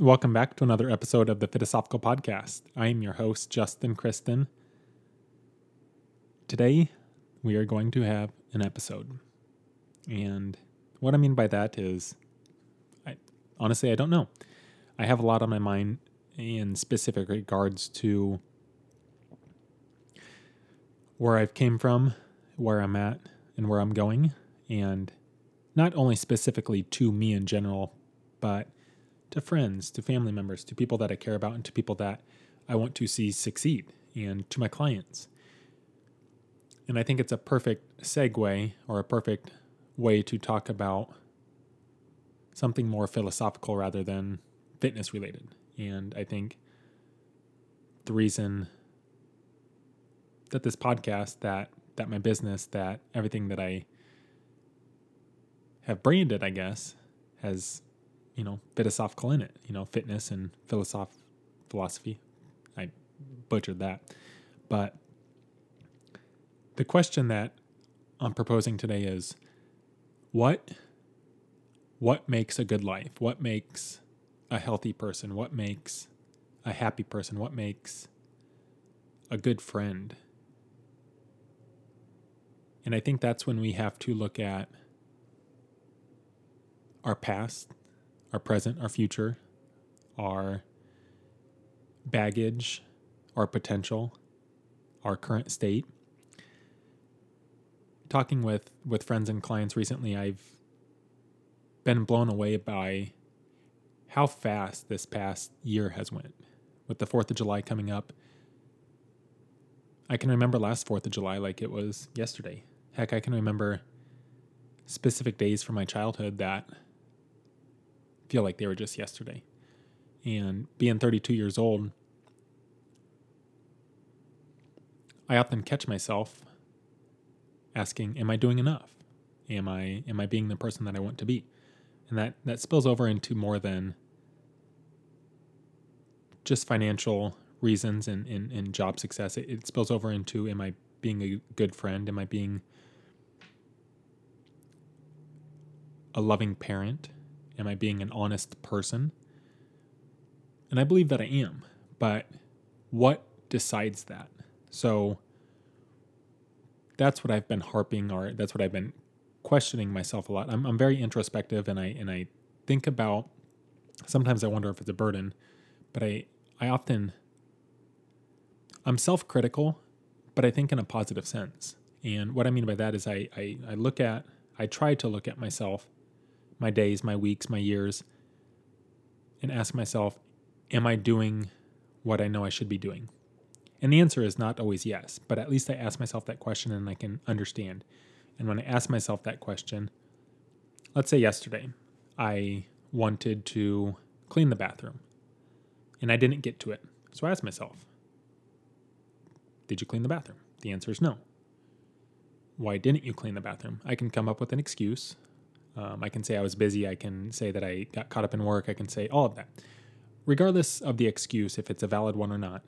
Welcome back to another episode of the Philosophical Podcast. I am your host, Justin Kristen. Today, we are going to have an episode. And what I mean by that is, I, honestly, I don't know. I have a lot on my mind in specific regards to where I've came from, where I'm at, and where I'm going. And not only specifically to me in general, but to friends, to family members, to people that I care about, and to people that I want to see succeed, and to my clients. And I think it's a perfect segue or a perfect way to talk about something more philosophical rather than fitness related. And I think the reason that this podcast, that that my business, that everything that I have branded, I guess, has you know, philosophical in it, you know, fitness and philosoph- philosophy. I butchered that. But the question that I'm proposing today is what what makes a good life? What makes a healthy person? What makes a happy person? What makes a good friend? And I think that's when we have to look at our past our present, our future, our baggage, our potential, our current state. Talking with, with friends and clients recently, I've been blown away by how fast this past year has went. With the 4th of July coming up, I can remember last 4th of July like it was yesterday. Heck, I can remember specific days from my childhood that feel like they were just yesterday. And being 32 years old, I often catch myself asking, "Am I doing enough? Am I am I being the person that I want to be?" And that that spills over into more than just financial reasons and, and, and job success. It, it spills over into, "Am I being a good friend? Am I being a loving parent? Am I being an honest person? And I believe that I am, but what decides that? So that's what I've been harping or that's what I've been questioning myself a lot. I'm, I'm very introspective and I and I think about sometimes I wonder if it's a burden, but I I often I'm self-critical, but I think in a positive sense. And what I mean by that is I, I, I look at I try to look at myself my days, my weeks, my years, and ask myself, am I doing what I know I should be doing? And the answer is not always yes, but at least I ask myself that question and I can understand. And when I ask myself that question, let's say yesterday, I wanted to clean the bathroom and I didn't get to it. So I asked myself, Did you clean the bathroom? The answer is no. Why didn't you clean the bathroom? I can come up with an excuse. Um, I can say I was busy. I can say that I got caught up in work. I can say all of that. Regardless of the excuse, if it's a valid one or not,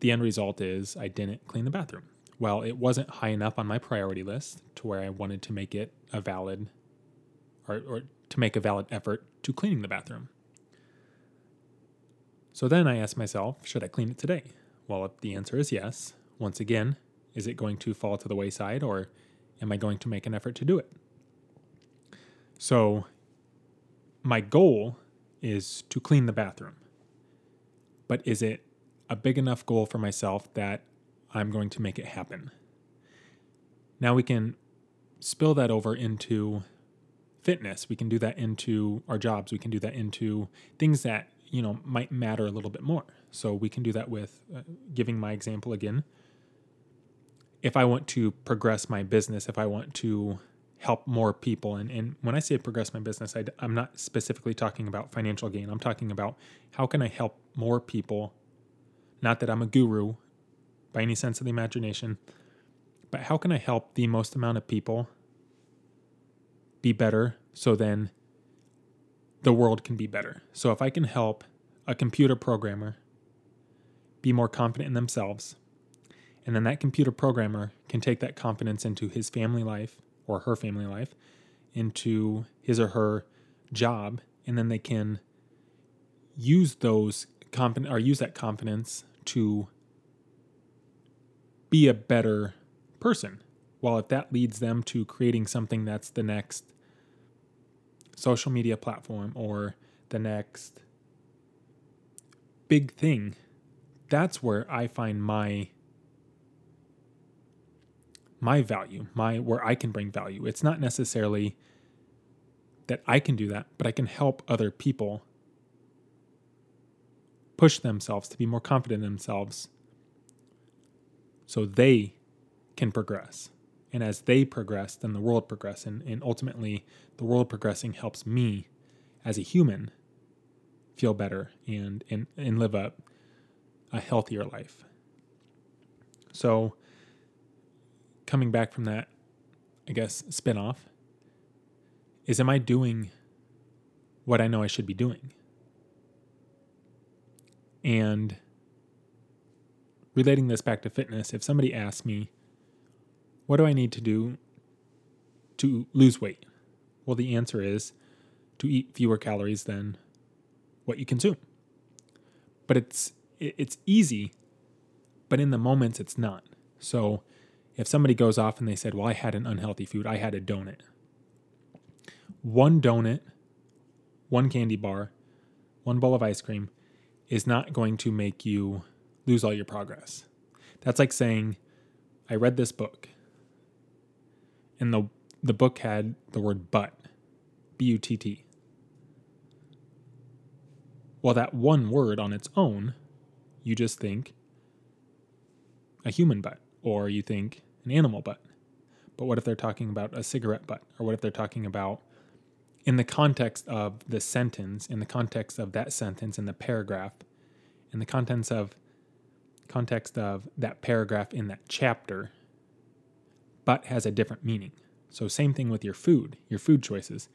the end result is I didn't clean the bathroom. Well, it wasn't high enough on my priority list to where I wanted to make it a valid or, or to make a valid effort to cleaning the bathroom. So then I asked myself, should I clean it today? Well, if the answer is yes, once again, is it going to fall to the wayside or am I going to make an effort to do it? So, my goal is to clean the bathroom. But is it a big enough goal for myself that I'm going to make it happen? Now we can spill that over into fitness. We can do that into our jobs. We can do that into things that, you know, might matter a little bit more. So we can do that with uh, giving my example again. If I want to progress my business, if I want to help more people. And, and when I say progress my business, I, I'm not specifically talking about financial gain. I'm talking about how can I help more people? Not that I'm a guru by any sense of the imagination, but how can I help the most amount of people be better so then the world can be better? So if I can help a computer programmer be more confident in themselves, and then that computer programmer can take that confidence into his family life, or her family life into his or her job, and then they can use those confident or use that confidence to be a better person. While if that leads them to creating something that's the next social media platform or the next big thing, that's where I find my my value, my where I can bring value. It's not necessarily that I can do that, but I can help other people push themselves to be more confident in themselves so they can progress. And as they progress, then the world progresses. And, and ultimately, the world progressing helps me as a human feel better and, and, and live a, a healthier life. So, coming back from that, I guess, spinoff is am I doing what I know I should be doing? And relating this back to fitness, if somebody asks me, what do I need to do to lose weight? Well, the answer is to eat fewer calories than what you consume. But it's it's easy, but in the moments it's not. So if somebody goes off and they said, Well, I had an unhealthy food, I had a donut. One donut, one candy bar, one bowl of ice cream is not going to make you lose all your progress. That's like saying, I read this book, and the, the book had the word but, B U T T. Well, that one word on its own, you just think a human butt or you think an animal butt. But what if they're talking about a cigarette butt? Or what if they're talking about, in the context of the sentence, in the context of that sentence, in the paragraph, in the contents of context of that paragraph in that chapter, but has a different meaning. So same thing with your food, your food choices.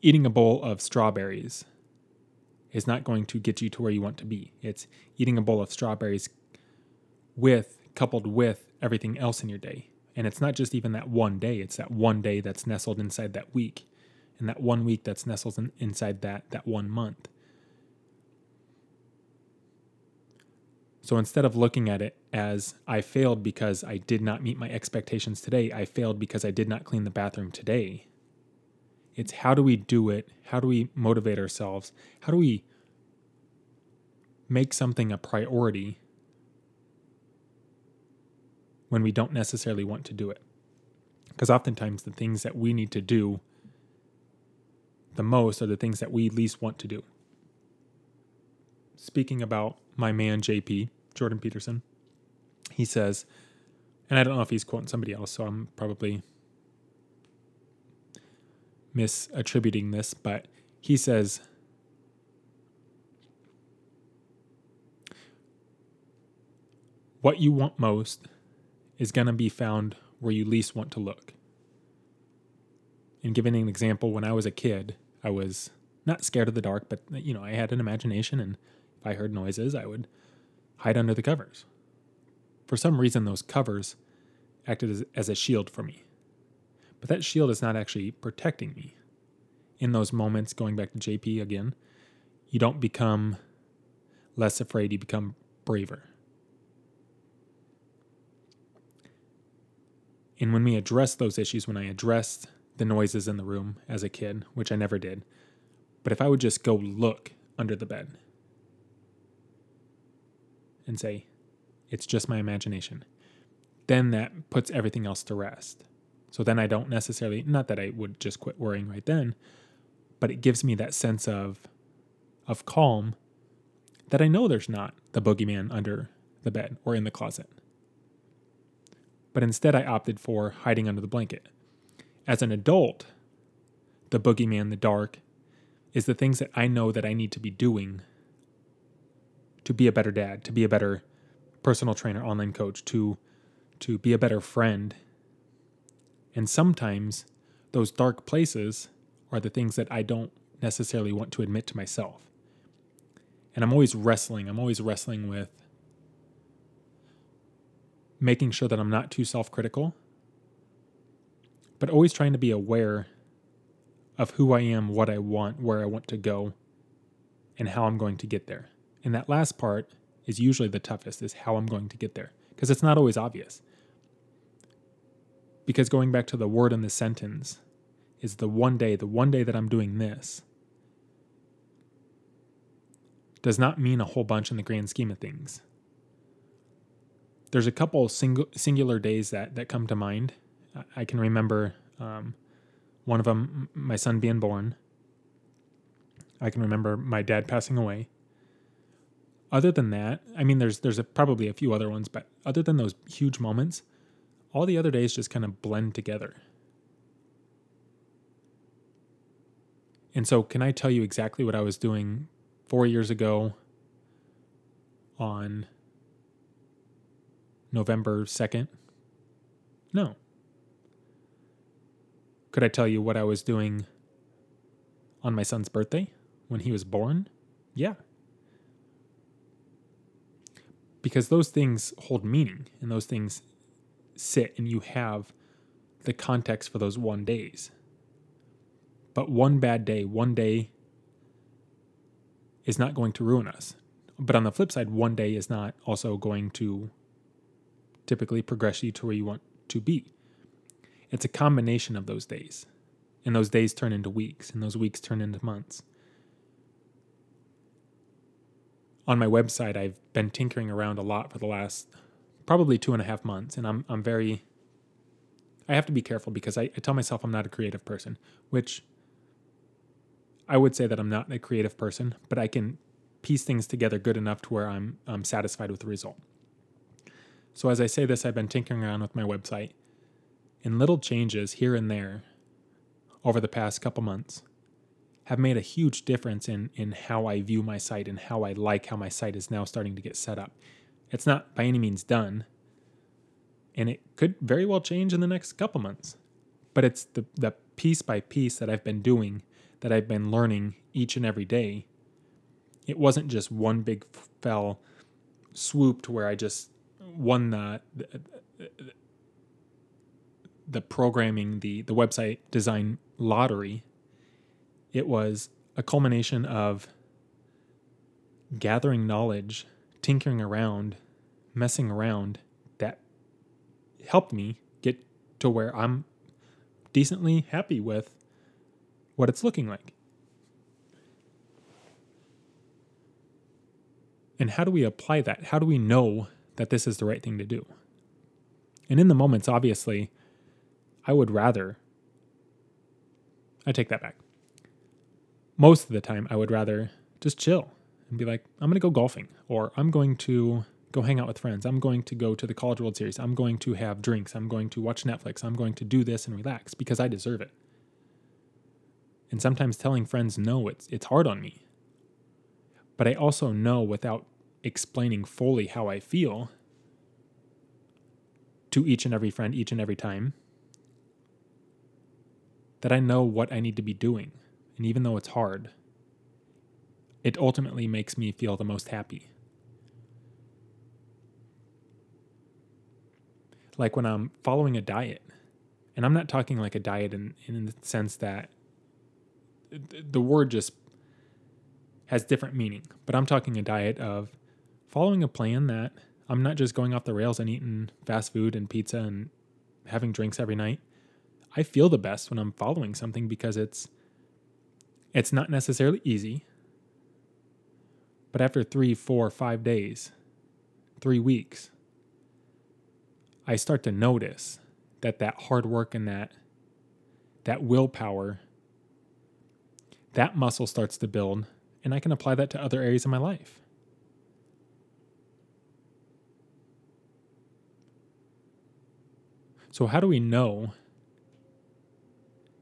Eating a bowl of strawberries is not going to get you to where you want to be. It's eating a bowl of strawberries with coupled with everything else in your day. And it's not just even that one day, it's that one day that's nestled inside that week, and that one week that's nestled in, inside that that one month. So instead of looking at it as I failed because I did not meet my expectations today, I failed because I did not clean the bathroom today. It's how do we do it? How do we motivate ourselves? How do we make something a priority when we don't necessarily want to do it. Because oftentimes the things that we need to do the most are the things that we least want to do. Speaking about my man JP, Jordan Peterson, he says, and I don't know if he's quoting somebody else, so I'm probably misattributing this, but he says, What you want most is going to be found where you least want to look. And giving an example, when I was a kid, I was not scared of the dark, but you know, I had an imagination, and if I heard noises, I would hide under the covers. For some reason, those covers acted as, as a shield for me. But that shield is not actually protecting me. In those moments, going back to JP again, you don't become less afraid, you become braver. And when we address those issues, when I addressed the noises in the room as a kid, which I never did, but if I would just go look under the bed and say, it's just my imagination, then that puts everything else to rest. So then I don't necessarily, not that I would just quit worrying right then, but it gives me that sense of, of calm that I know there's not the boogeyman under the bed or in the closet but instead I opted for hiding under the blanket. As an adult, the boogeyman, the dark, is the things that I know that I need to be doing to be a better dad, to be a better personal trainer, online coach, to to be a better friend. And sometimes those dark places are the things that I don't necessarily want to admit to myself. And I'm always wrestling. I'm always wrestling with making sure that I'm not too self critical, but always trying to be aware of who I am, what I want, where I want to go, and how I'm going to get there. And that last part is usually the toughest is how I'm going to get there because it's not always obvious. Because going back to the word in the sentence is the one day, the one day that I'm doing this does not mean a whole bunch in the grand scheme of things. There's a couple single, singular days that, that come to mind. I can remember um, one of them, my son being born. I can remember my dad passing away. Other than that, I mean, there's there's a, probably a few other ones, but other than those huge moments, all the other days just kind of blend together. And so, can I tell you exactly what I was doing four years ago on November 2nd? No. Could I tell you what I was doing on my son's birthday when he was born? Yeah. Because those things hold meaning and those things sit and you have the context for those one days. But one bad day, one day is not going to ruin us. But on the flip side, one day is not also going to typically progress you to where you want to be. It's a combination of those days. And those days turn into weeks, and those weeks turn into months. On my website, I've been tinkering around a lot for the last probably two and a half months, and I'm I'm very I have to be careful because I, I tell myself I'm not a creative person, which I would say that I'm not a creative person, but I can piece things together good enough to where I'm, I'm satisfied with the result. So as I say this, I've been tinkering around with my website, and little changes here and there over the past couple months have made a huge difference in in how I view my site and how I like how my site is now starting to get set up. It's not by any means done, and it could very well change in the next couple months. But it's the the piece by piece that I've been doing that I've been learning each and every day. It wasn't just one big fell swoop to where I just won the, the, uh, the programming, the, the website design lottery. It was a culmination of gathering knowledge, tinkering around, messing around that helped me get to where I'm decently happy with what it's looking like. And how do we apply that? How do we know that this is the right thing to do? And in the moments, obviously, I would rather, I take that back. Most of the time, I would rather just chill and be like, I'm going to go golfing, or I'm going to go hang out with friends. I'm going to go to the College World Series. I'm going to have drinks. I'm going to watch Netflix. I'm going to do this and relax because I deserve it. And sometimes telling friends no, it's it's hard on me. But I also know without explaining fully how I feel to each and every friend each and every time that I know what I need to be doing. And even though it's hard, it ultimately makes me feel the most happy. Like when I'm following a diet, and I'm not talking like a diet in, in the sense that the word just has different meaning. But I'm talking a diet of following a plan that I'm not just going off the rails and eating fast food and pizza and having drinks every night. I feel the best when I'm following something because it's it's not necessarily easy. But after three, four, five days, three weeks, I start to notice that that hard work and that that willpower that muscle starts to build, and I can apply that to other areas of my life. So how do we know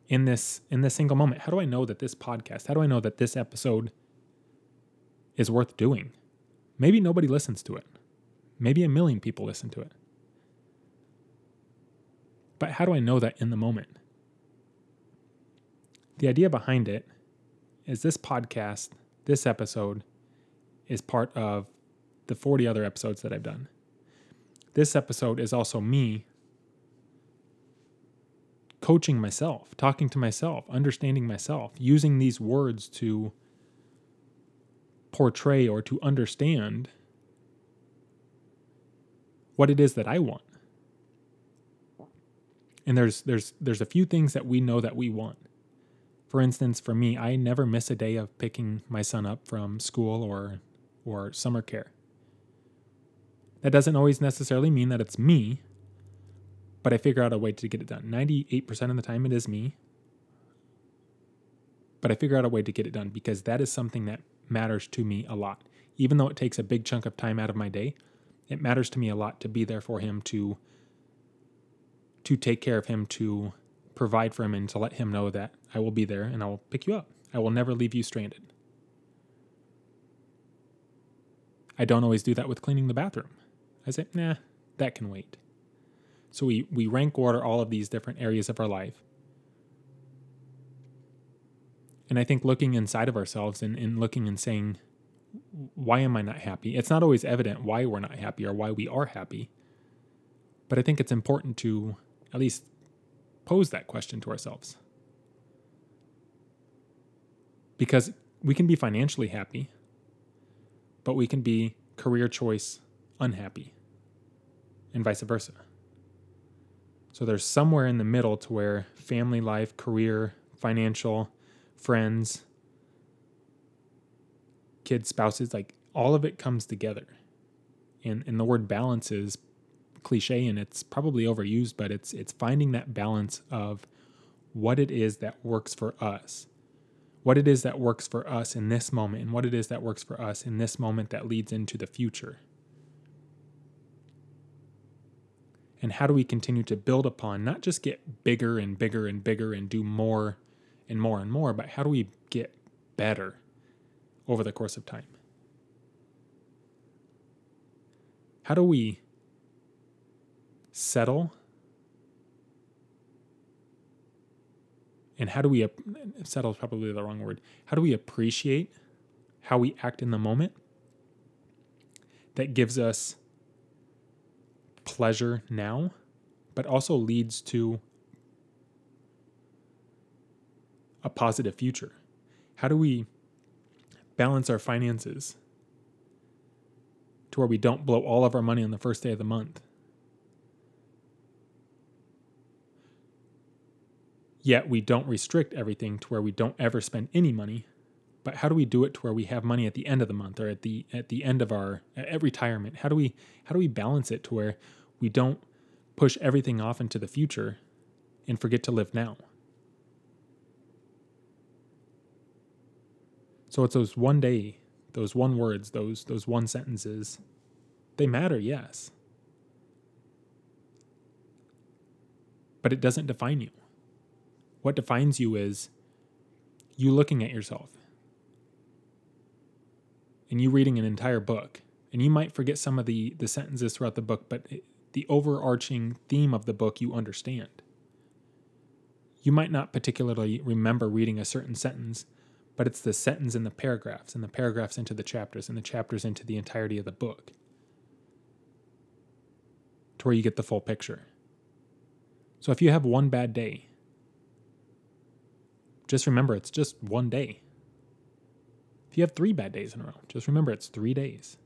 in this in this single moment, how do I know that this podcast, how do I know that this episode is worth doing? Maybe nobody listens to it. Maybe a million people listen to it. But how do I know that in the moment? The idea behind it is this podcast, this episode, is part of the 40 other episodes that I've done. This episode is also me coaching myself, talking to myself, understanding myself, using these words to portray or to understand what it is that I want. And there's there's there's a few things that we know that we want. For instance, for me, I never miss a day of picking my son up from school or or summer care. That doesn't always necessarily mean that it's me, but I figure out a way to get it done. 98% of the time it is me. But I figure out a way to get it done because that is something that matters to me a lot. Even though it takes a big chunk of time out of my day, it matters to me a lot to be there for him to to take care of him to provide for him and to let him know that I will be there and I will pick you up. I will never leave you stranded. I don't always do that with cleaning the bathroom. I say, nah, that can wait. So we, we rank order all of these different areas of our life. And I think looking inside of ourselves and, and looking and saying, why am I not happy? It's not always evident why we're not happy or why we are happy. But I think it's important to at least pose that question to ourselves. Because we can be financially happy, but we can be career choice unhappy, and vice versa. So there's somewhere in the middle to where family life, career, financial, friends, kids, spouses, like all of it comes together. And and the word balance is cliche and it's probably overused, but it's it's finding that balance of what it is that works for us. What it is that works for us in this moment and what it is that works for us in this moment that leads into the future. And how do we continue to build upon, not just get bigger and bigger and bigger and do more and more and more, but how do we get better over the course of time? How do we settle? And how do we settle is probably the wrong word. How do we appreciate how we act in the moment that gives us pleasure now, but also leads to a positive future? How do we balance our finances to where we don't blow all of our money on the first day of the month? Yet we don't restrict everything to where we don't ever spend any money. But how do we do it to where we have money at the end of the month or at the at the end of our at retirement? How do we how do we balance it to where we don't push everything off into the future and forget to live now? So it's those one day, those one words, those those one sentences. They matter, yes. But it doesn't define you. What defines you is you looking at yourself and you reading an entire book. And you might forget some of the, the sentences throughout the book, but it, the overarching theme of the book you understand. You might not particularly remember reading a certain sentence, but it's the sentence in the paragraphs, and the paragraphs into the chapters, and the chapters into the entirety of the book to where you get the full picture. So if you have one bad day, just remember it's just one day. If you have three bad days in a row, just remember it's three days.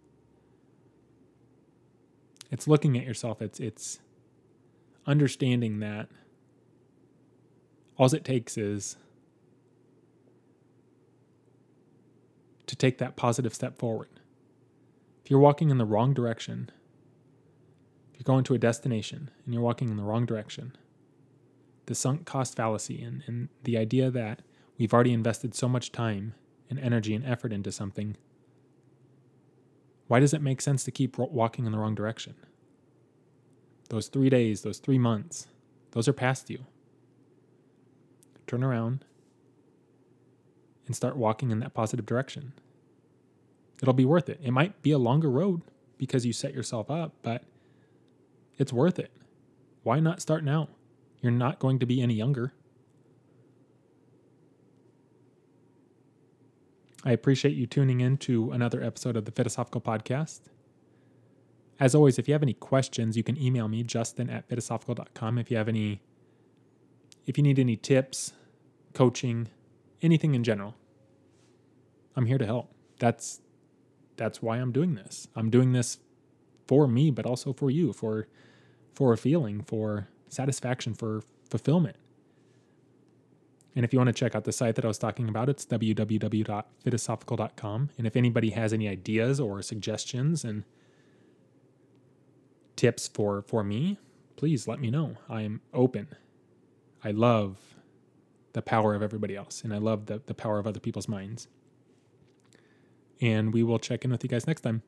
It's looking at yourself, it's it's understanding that all it takes is to take that positive step forward. If you're walking in the wrong direction, if you're going to a destination and you're walking in the wrong direction, the sunk cost fallacy and, and the idea that we've already invested so much time and energy and effort into something. Why does it make sense to keep walking in the wrong direction? Those three days, those three months, those are past you. Turn around and start walking in that positive direction. It'll be worth it. It might be a longer road because you set yourself up, but it's worth it. Why not start now? You're not going to be any younger. I appreciate you tuning in to another episode of the Philosophical Podcast. As always, if you have any questions, you can email me, justin at philosophical.com. If you have any if you need any tips, coaching, anything in general, I'm here to help. That's that's why I'm doing this. I'm doing this for me, but also for you, for for a feeling, for satisfaction, for fulfillment. And if you want to check out the site that I was talking about, it's www.philosophical.com. And if anybody has any ideas or suggestions and tips for for me, please let me know. I am open. I love the power of everybody else, and I love the, the power of other people's minds. And we will check in with you guys next time.